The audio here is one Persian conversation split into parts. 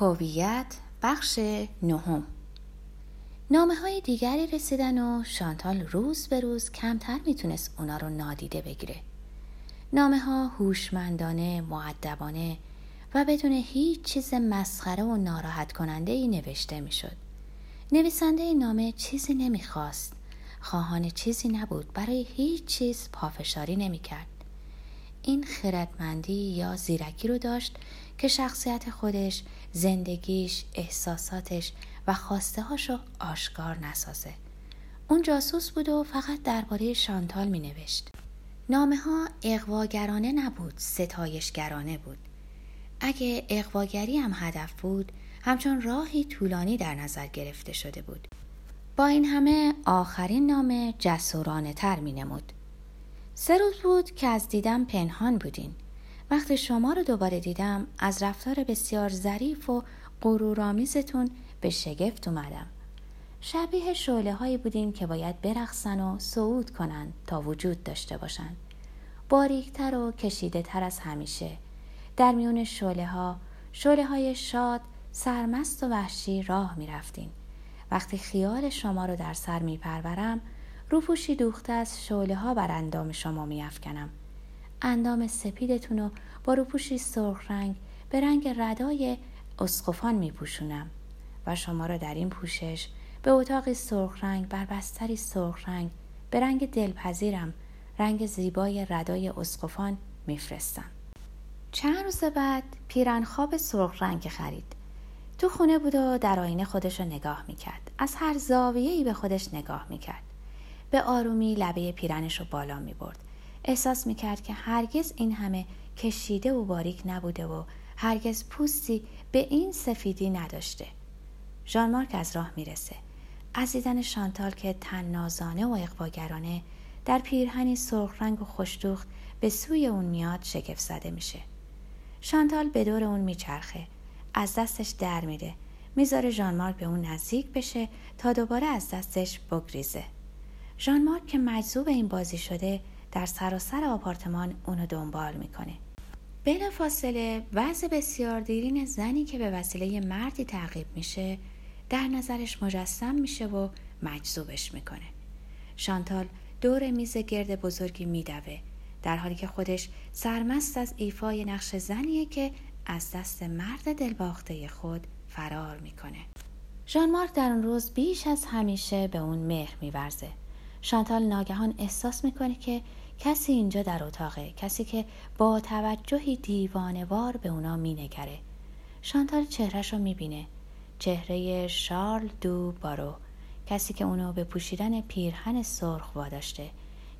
هویت بخش نهم. نامه های دیگری رسیدن و شانتال روز به روز کمتر می‌تونست اونا رو نادیده بگیره. نامه ها هوشمندانه، معدبانه و بدون هیچ چیز مسخره و ناراحت کننده ای نوشته می‌شد. نویسنده نامه چیزی نمی‌خواست. خواهان چیزی نبود. برای هیچ چیز پافشاری نمی‌کرد. این خردمندی یا زیرکی رو داشت که شخصیت خودش، زندگیش، احساساتش و خواسته هاشو آشکار نسازه. اون جاسوس بود و فقط درباره شانتال می نوشت. نامه ها اقواگرانه نبود، ستایشگرانه بود. اگه اقواگری هم هدف بود، همچون راهی طولانی در نظر گرفته شده بود. با این همه آخرین نامه جسورانه تر می نمود. سه روز بود که از دیدم پنهان بودین. وقتی شما رو دوباره دیدم از رفتار بسیار ظریف و غرورآمیزتون به شگفت اومدم. شبیه شعله هایی بودین که باید برقصن و صعود کنند تا وجود داشته باشند. باریکتر و کشیده تر از همیشه. در میون شعله ها، شعله های شاد، سرمست و وحشی راه می رفتین. وقتی خیال شما رو در سر می پرورم، روپوشی دوخته از شعله ها بر اندام شما می افکنم. اندام سپیدتون رو با روپوشی سرخ رنگ به رنگ ردای اسقفان می پوشونم و شما را در این پوشش به اتاقی سرخ رنگ بر بستری سرخ رنگ به رنگ دلپذیرم رنگ زیبای ردای اسقفان میفرستم. چند روز بعد پیرن خواب سرخ رنگ خرید. تو خونه بود و در آینه خودش رو نگاه می‌کرد. از هر زاویه‌ای به خودش نگاه می‌کرد. به آرومی لبه پیرنش رو بالا می‌برد. احساس می‌کرد که هرگز این همه کشیده و باریک نبوده و هرگز پوستی به این سفیدی نداشته. ژان مارک از راه می‌رسه. از دیدن شانتال که تن نازانه و اقواگرانه در پیرهنی سرخ رنگ و خوشدوخت به سوی اون میاد شگفت زده میشه. شانتال به دور اون میچرخه. از دستش در میره. می‌ذاره ژان مارک به اون نزدیک بشه تا دوباره از دستش بگریزه. ژان مارک که مجذوب این بازی شده در سراسر آپارتمان اونو دنبال می‌کنه. بلا فاصله وضع بسیار دیرین زنی که به وسیله مردی تعقیب میشه در نظرش مجسم میشه و مجذوبش می‌کنه. شانتال دور میز گرد بزرگی میدوه در حالی که خودش سرمست از ایفای نقش زنیه که از دست مرد دلباخته خود فرار می‌کنه. ژان مارک در اون روز بیش از همیشه به اون مهر میورزه. شانتال ناگهان احساس می‌کنه که کسی اینجا در اتاقه کسی که با توجهی دیوانوار به اونا مینگره. شانتال چهرش رو می‌بینه. چهره شارل دو بارو. کسی که اونو به پوشیدن پیرهن سرخ واداشته.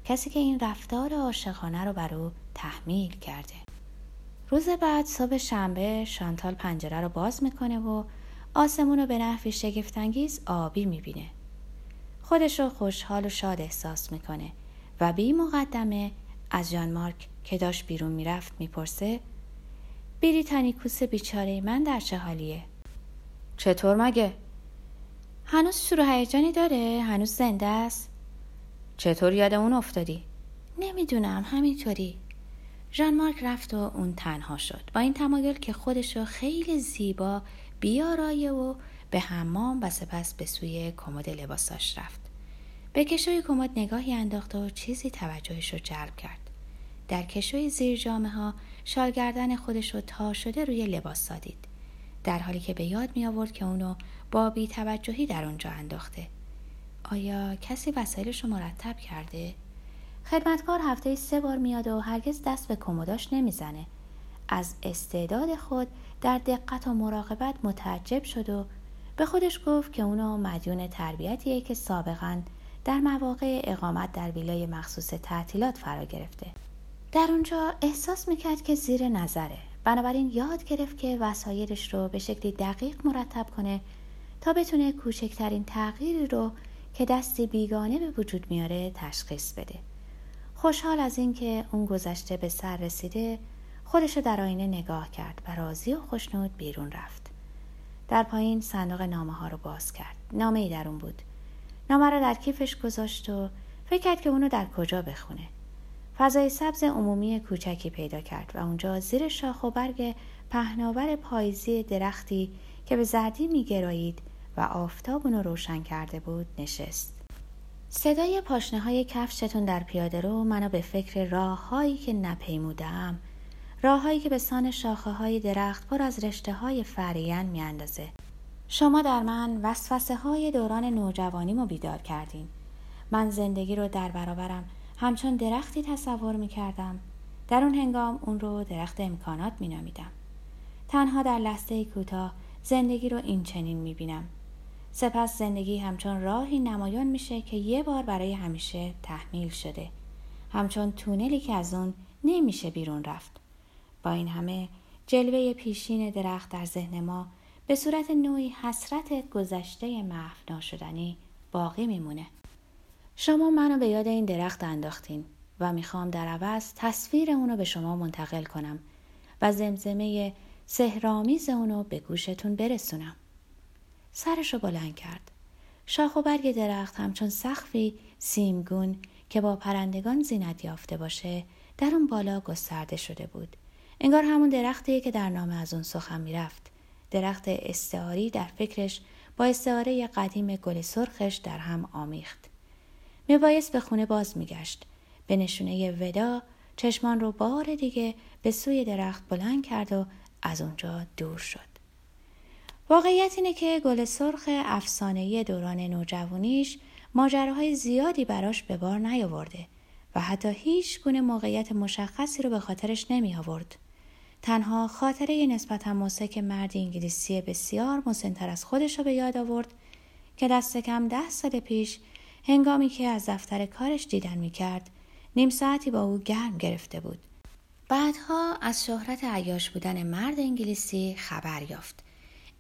کسی که این رفتار عاشقانه رو بر او تحمیل کرده. روز بعد صبح شنبه شانتال پنجره رو باز می‌کنه و آسمون رو به نحوی شگفتانگیز آبی می‌بینه. خودش رو خوشحال و شاد احساس می‌کنه و بی مقدمه از جان مارک که داشت بیرون می‌رفت می‌پرسه بریتانیکوس بیچاره من در چه حالیه؟ چطور مگه؟ هنوز شروع هیجانی داره؟ هنوز زنده است؟ چطور یاد اون افتادی؟ نمی‌دونم همینطوری ژان مارک رفت و اون تنها شد با این تمایل که خودش رو خیلی زیبا بیارایه و به حمام و سپس به سوی کمد لباساش رفت. به کشوی کمد نگاهی انداخت و چیزی توجهش رو جلب کرد. در کشوی زیر جامعه ها شالگردن خودش رو تا شده روی لباس سادید. در حالی که به یاد می آورد که اونو با بی توجهی در اونجا انداخته. آیا کسی وسایلش رو مرتب کرده؟ خدمتکار هفته سه بار میاد و هرگز دست به کمداش نمی‌زنه. از استعداد خود در دقت و مراقبت متعجب شد و به خودش گفت که اونو مدیون تربیتیه که سابقا در مواقع اقامت در ویلای مخصوص تعطیلات فرا گرفته. در اونجا احساس می‌کرد که زیر نظره. بنابراین یاد گرفت که وسایلش رو به شکلی دقیق مرتب کنه تا بتونه کوچکترین تغییری رو که دستی بیگانه به وجود میاره تشخیص بده. خوشحال از اینکه اون گذشته به سر رسیده خودش رو در آینه نگاه کرد و راضی و خوشنود بیرون رفت. در پایین صندوق نامه ها رو باز کرد. نامه ای در اون بود. نامه رو در کیفش گذاشت و فکر کرد که اونو در کجا بخونه. فضای سبز عمومی کوچکی پیدا کرد و اونجا زیر شاخ و برگ پهناور پاییزی درختی که به زردی میگرایید و آفتاب اونو روشن کرده بود نشست. صدای پاشنه های کفشتون در پیاده رو منو به فکر راه هایی که نپیمودم راه هایی که به سان شاخه های درخت پر از رشته های فرین میاندازه شما در من وسوسه های دوران نوجوانیمو بیدار کردین من زندگی رو در برابرم همچون درختی تصور می کردم در اون هنگام اون رو درخت امکانات می نامیدم. تنها در لحظه کوتاه زندگی رو این چنین می بینم. سپس زندگی همچون راهی نمایان میشه که یه بار برای همیشه تحمیل شده. همچون تونلی که از اون نمیشه بیرون رفت. این همه جلوه پیشین درخت در ذهن ما به صورت نوعی حسرت گذشته محو ناشدنی باقی میمونه. شما منو به یاد این درخت انداختین و می‌خوام در عوض تصویر اونو به شما منتقل کنم و زمزمه سهرامیز اونو به گوشتون برسونم. سرش رو بلند کرد. شاخ و برگ درخت همچون سخفی سیمگون که با پرندگان زینت یافته باشه در اون بالا گسترده شده بود. انگار همون درختیه که در نام از اون سخن می‌رفت. درخت استعاری در فکرش با استعاره قدیم گل سرخش در هم آمیخت. میبایست به خونه باز میگشت. به نشونه ودا چشمان رو بار دیگه به سوی درخت بلند کرد و از اونجا دور شد. واقعیت اینه که گل سرخ افسانه‌ای دوران نوجوانیش ماجراهای زیادی براش به بار نیاورده و حتی هیچ گونه موقعیت مشخصی رو به خاطرش نمی آورد. تنها خاطره نسبتا موسک مرد انگلیسی بسیار مسنتر از خودش رو به یاد آورد که دست کم ده سال پیش هنگامی که از دفتر کارش دیدن می کرد نیم ساعتی با او گرم گرفته بود. بعدها از شهرت عیاش بودن مرد انگلیسی خبر یافت.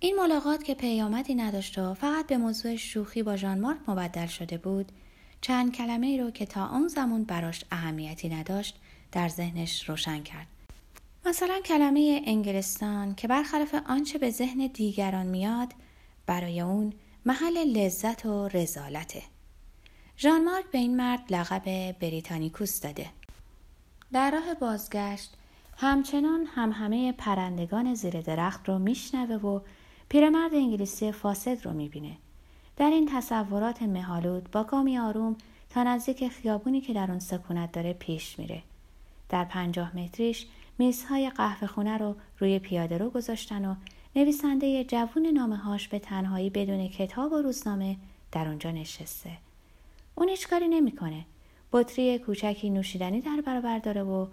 این ملاقات که پیامدی نداشت و فقط به موضوع شوخی با ژان مارک مبدل شده بود چند کلمه ای رو که تا آن زمان براش اهمیتی نداشت در ذهنش روشن کرد مثلا کلمه انگلستان که برخلاف آنچه به ذهن دیگران میاد برای اون محل لذت و رزالته ژان مارک به این مرد لقب بریتانیکوس داده در راه بازگشت همچنان هم همه پرندگان زیر درخت رو میشنوه و پیرمرد انگلیسی فاسد رو می‌بینه. در این تصورات مهالود با گامی آروم تا نزدیک خیابونی که در اون سکونت داره پیش میره. در پنجاه متریش میزهای قهوه خونه رو روی پیاده رو گذاشتن و نویسنده جوون نامه هاش به تنهایی بدون کتاب و روزنامه در اونجا نشسته. اون هیچ کاری نمی‌کنه. بطری کوچکی نوشیدنی در برابر داره و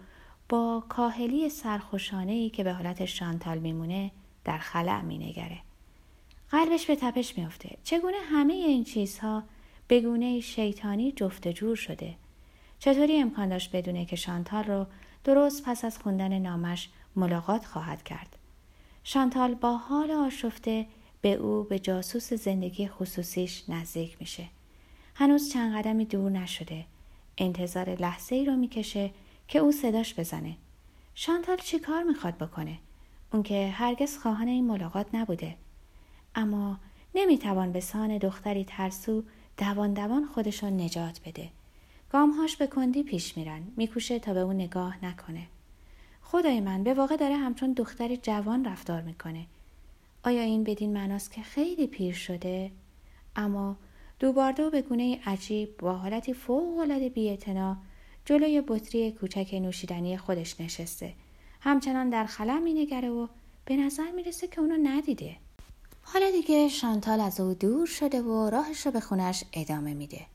با کاهلی سرخوشانه ای که به حالت شانتال میمونه در خلع مینگره قلبش به تپش میافته چگونه همه این چیزها به گونه شیطانی جفت جور شده چطوری امکان داشت بدونه که شانتال رو درست پس از خوندن نامش ملاقات خواهد کرد. شانتال با حال آشفته به او به جاسوس زندگی خصوصیش نزدیک میشه. هنوز چند قدمی دور نشده. انتظار لحظه ای رو می‌کشه که او صداش بزنه. شانتال چی کار می‌خواد بکنه؟ اون که هرگز خواهان این ملاقات نبوده. اما نمی‌توان به سان دختری ترسو دوان دوان خودشون نجات بده. گامهاش به کندی پیش میرن. میکوشه تا به اون نگاه نکنه. خدای من به واقع داره همچون دختری جوان رفتار می‌کنه. آیا این بدین معناست که خیلی پیر شده؟ اما دوباردو به گونه عجیب با حالتی فوق العاده بی‌اعتنا جلوی بطری کوچک نوشیدنی خودش نشسته. همچنان در خلا نگره و به نظر می‌رسه که اونو ندیده. حالا دیگه شانتال از او دور شده و راهش رو به خونش ادامه میده.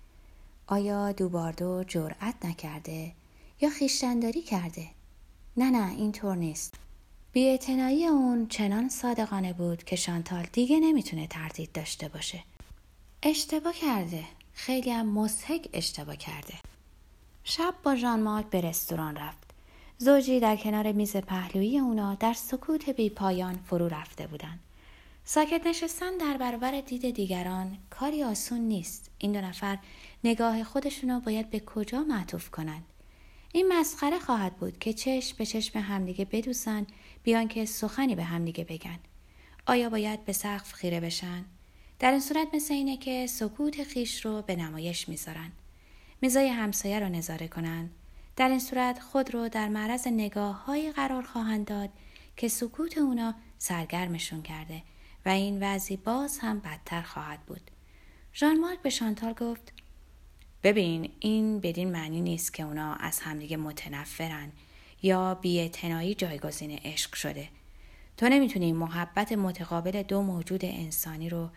آیا دوباردو جرأت نکرده یا خیشتنداری کرده؟ نه نه اینطور نیست. بیاعتنایی اون چنان صادقانه بود که شانتال دیگه نمی‌تونه تردید داشته باشه. اشتباه کرده. خیلی هم مسحک اشتباه کرده. شب با ژان مارک به رستوران رفت. زوجی در کنار میز پهلویی اونا در سکوت بی پایان فرو رفته بودند. ساکت نشستن در برابر دید دیگران کاری آسون نیست. این دو نفر نگاه خودشونو باید به کجا معطوف کنند. این مسخره خواهد بود که چشم به چشم همدیگه بدوسن بیان که سخنی به همدیگه بگن. آیا باید به سقف خیره بشن؟ در این صورت مثل اینه که سکوت خیش رو به نمایش می‌ذارن. میزای همسایه رو نظاره کنن در این صورت خود رو در معرض نگاه های قرار خواهند داد که سکوت اونا سرگرمشون کرده و این وضعی باز هم بدتر خواهد بود. ژان مارک به شانتال گفت ببین این بدین معنی نیست که اونا از همدیگه متنفرن یا بیاعتنایی جایگزین عشق شده. تو نمی‌تونی محبت متقابل دو موجود انسانی رو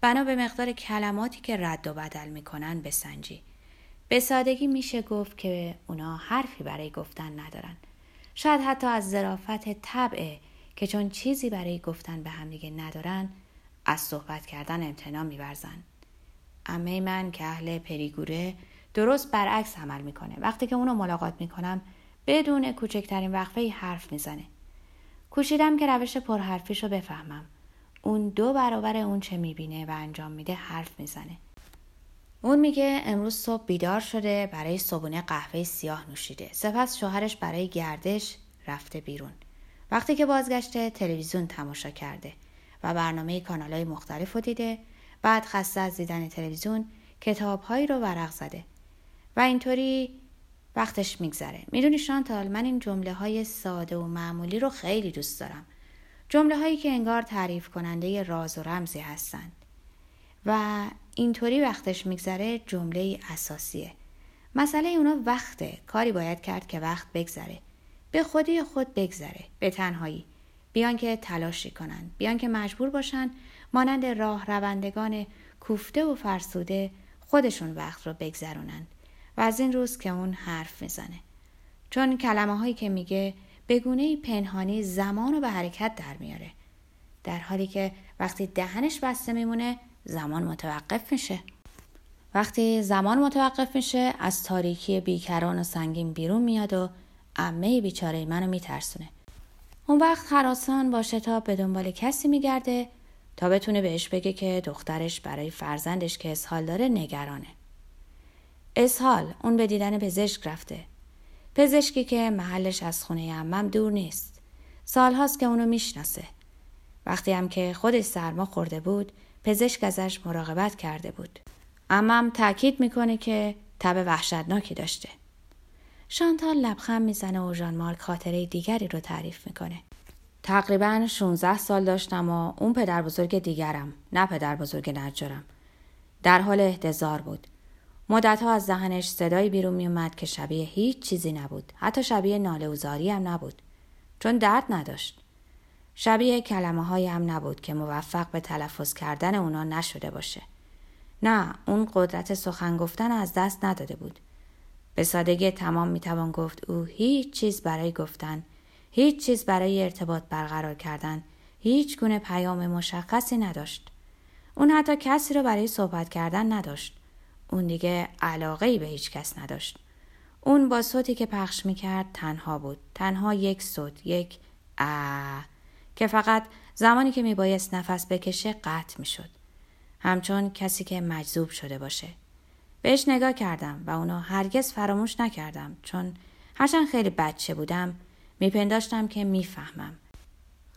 بنا به مقدار کلماتی که رد و بدل می‌کنن بسنجی. به سادگی میشه گفت که اونا حرفی برای گفتن ندارن. شاید حتی از ظرافت طبعه که چون چیزی برای گفتن به همدیگه ندارن از صحبت کردن امتناع میورزن. امه من که اهل پریگوره درست برعکس عمل می‌کنه. وقتی که اونو ملاقات می‌کنم بدون کوچکترین وقفه حرف می‌زنه. کوشیدم که روش پرحرفیشو بفهمم. اون دو برابر اون چه می‌بینه و انجام میده حرف می‌زنه. اون میگه امروز صبح بیدار شده برای صبونه قهوه سیاه نوشیده. سپس شوهرش برای گردش رفته بیرون. وقتی که بازگشته تلویزیون تماشا کرده و برنامه کانال های مختلف رو دیده بعد خسته از دیدن تلویزیون کتابهایی رو ورق زده. و اینطوری وقتش میگذره. می‌دونی شانتال من این جمله های ساده و معمولی رو خیلی دوست دارم. جمله هایی که انگار تعریف کننده راز و رمزی هستند. و اینطوری وقتش میگذره جمله اساسیه. مسئله اونا وقته. کاری باید کرد که وقت بگذره. به خودی خود بگذره. به تنهایی. بیان که تلاشی کنند بیان که مجبور باشن مانند راه روندگان کوفته و فرسوده خودشون وقت رو بگذرونند و از این روز که اون حرف می‌زنه. چون کلمه هایی که میگه به گونه پنهانی زمان رو به حرکت در میاره. در حالی که وقتی دهنش بسته میمونه زمان متوقف میشه. وقتی زمان متوقف میشه از تاریکی بیکران و سنگین بیرون میاد و امه بیچاره منو میترسونه. اون وقت حراسان با شتاب به دنبال کسی میگرده تا بتونه بهش بگه که دخترش برای فرزندش که اسهال داره نگرانه. اسهال اون به دیدن پزشک رفته. پزشکی که محلش از خونه امم دور نیست. سالهاست که اونو می‌شناسه. وقتی هم که خودش سرما خورده بود پزشک ازش مراقبت کرده بود. امم تاکید می‌کنه که تب وحشتناکی داشته. شانتال لبخند می‌زنه و ژان مارک خاطره دیگری رو تعریف می‌کنه. تقریبا 16 سال داشتم و اون پدر بزرگ دیگرم نه پدر بزرگ نجارم. در حال احتضار بود. مدتها از دهنش صدایی بیرون میومد که شبیه هیچ چیزی نبود. حتی شبیه ناله وزاری هم نبود. چون درد نداشت. شبیه کلمه های هم نبود که موفق به تلفظ کردن اونا نشده باشه. نه اون قدرت سخن گفتن از دست نداده بود. به سادگی تمام می‌توان گفت او هیچ چیز برای گفتن هیچ چیز برای ارتباط برقرار کردن هیچ گونه پیام مشخصی نداشت. اون حتی کسی رو برای صحبت کردن نداشت. اون دیگه علاقه ای به هیچ کس نداشت. اون با صوتی که پخش می‌کرد تنها بود. تنها یک صوت یک ا که فقط زمانی که میبایست نفس بکشه قطع می‌شد. همچون کسی که مجذوب شده باشه. بهش نگاه کردم و اونو هرگز فراموش نکردم چون هرچند خیلی بچه بودم میپنداشتم که می‌فهمم.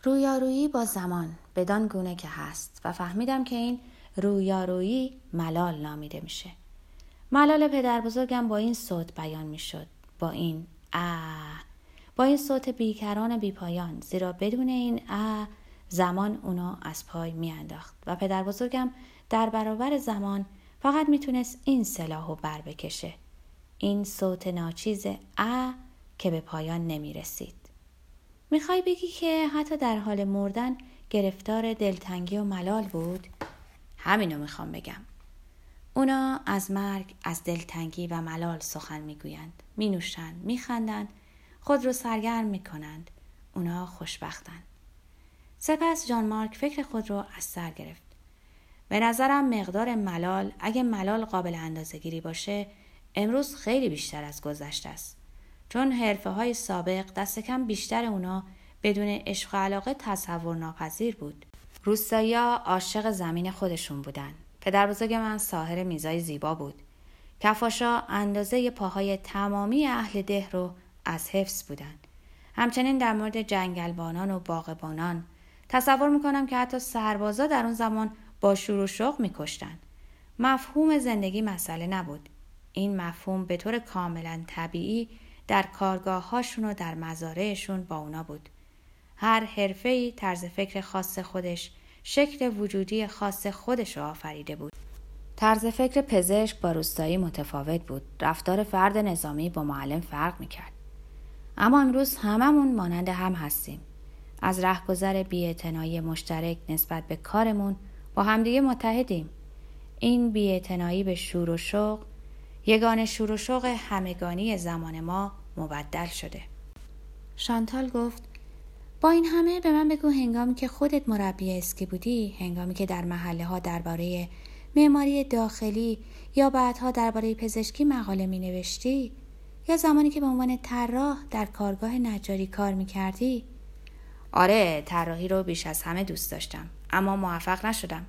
رویارویی با زمان بدان گونه که هست و فهمیدم که این رویارویی ملال نامیده میشه. ملال پدر بزرگم با این صوت بیان می‌شد. با این ا با این صوت بیکران بیپایان زیرا بدون این ا زمان اونو از پای میانداخت و پدر بزرگم در برابر زمان فقط می‌تونست این سلاح و بر بکشه. این صوت ناچیز ا که به پایان نمی رسید. می‌خوای بگی که حتی در حال مردن گرفتار دلتنگی و ملال بود؟ همینو می‌خوام بگم. اونا از مرگ، از دلتنگی و ملال سخن می‌گویند. مینوشند، میخندند، خود رو سرگرم می‌کنند. اونا خوشبختند. سپس جان مارک فکر خود رو از سر گرفت. به نظرم مقدار ملال اگه ملال قابل اندازه گیری باشه امروز خیلی بیشتر از گذشته است. چون حرفه های سابق دست کم بیشتر اونا بدون عشق و علاقه تصور ناپذیر بود. روستایا عاشق زمین خودشون بودن. پدر بزرگ من ساهر میزای زیبا بود. کفاشا اندازه پاهای تمامی اهل ده رو از حفظ بودن. همچنین در مورد جنگلبانان و باغبانان تصور می‌کنم که حتی سربازا در اون زمان با شور و شوق میکشتن. مفهوم زندگی مسئله نبود. این مفهوم به طور کاملا طبیعی در کارگاه هاشون و در مزارعشون با اونا بود. هر حرفه‌ای طرز فکر خاص خودش، شکل وجودی خاص خودش رو آفریده بود. طرز فکر پزشک با روستایی متفاوت بود. رفتار فرد نظامی با معلم فرق می‌کرد. اما امروز هممون مانند هم هستیم. از رهگذر بیاعتنایی مشترک نسبت به کارمون با همدیگه متحدیم. این بیاعتنایی به شور و شوق یگان شور و شوق همگانی زمان ما مبدل شده. شانتال گفت با این همه به من بگو هنگامی که خودت مربی اسکی بودی هنگامی که در محله ها درباره معماری داخلی یا بعدها درباره پزشکی مقاله می نوشتی یا زمانی که به عنوان طراح در کارگاه نجاری کار می کردی آره طراحی رو بیش از همه دوست داشتم اما موفق نشدم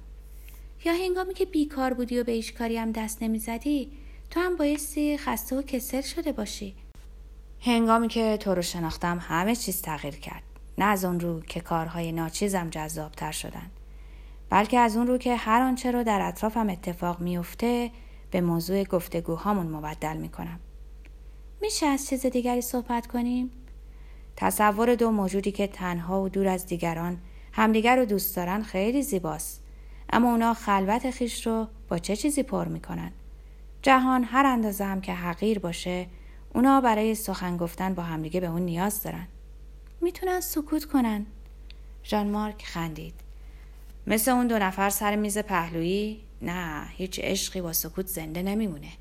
یا هنگامی که بیکار بودی و به هیچ کاری هم دست نمی‌زدی تو هم بایستی خسته و کسل شده باشی. هنگامی که تو رو شناختم همه چیز تغییر کرد. نه از اون رو که کارهای ناچیزم جذابتر شدن. بلکه از اون رو که هر آنچه رو در اطرافم اتفاق میفته به موضوع گفتگوهامون مبدل می‌کنم. میشه از چیز دیگری صحبت کنیم؟ تصور دو موجودی که تنها و دور از دیگران همدیگر رو دوست دارن خیلی زیباست. اما اونا خلوت خیش رو با چه چیزی پر می‌کنن؟ جهان هر اندازه هم که حقیر باشه اونا برای سخن گفتن با همدیگه به اون نیاز دارن. می‌تونن سکوت کنن. ژان مارک خندید. مثل اون دو نفر سر میز پهلویی؟ نه هیچ عشقی با سکوت زنده نمیمونه.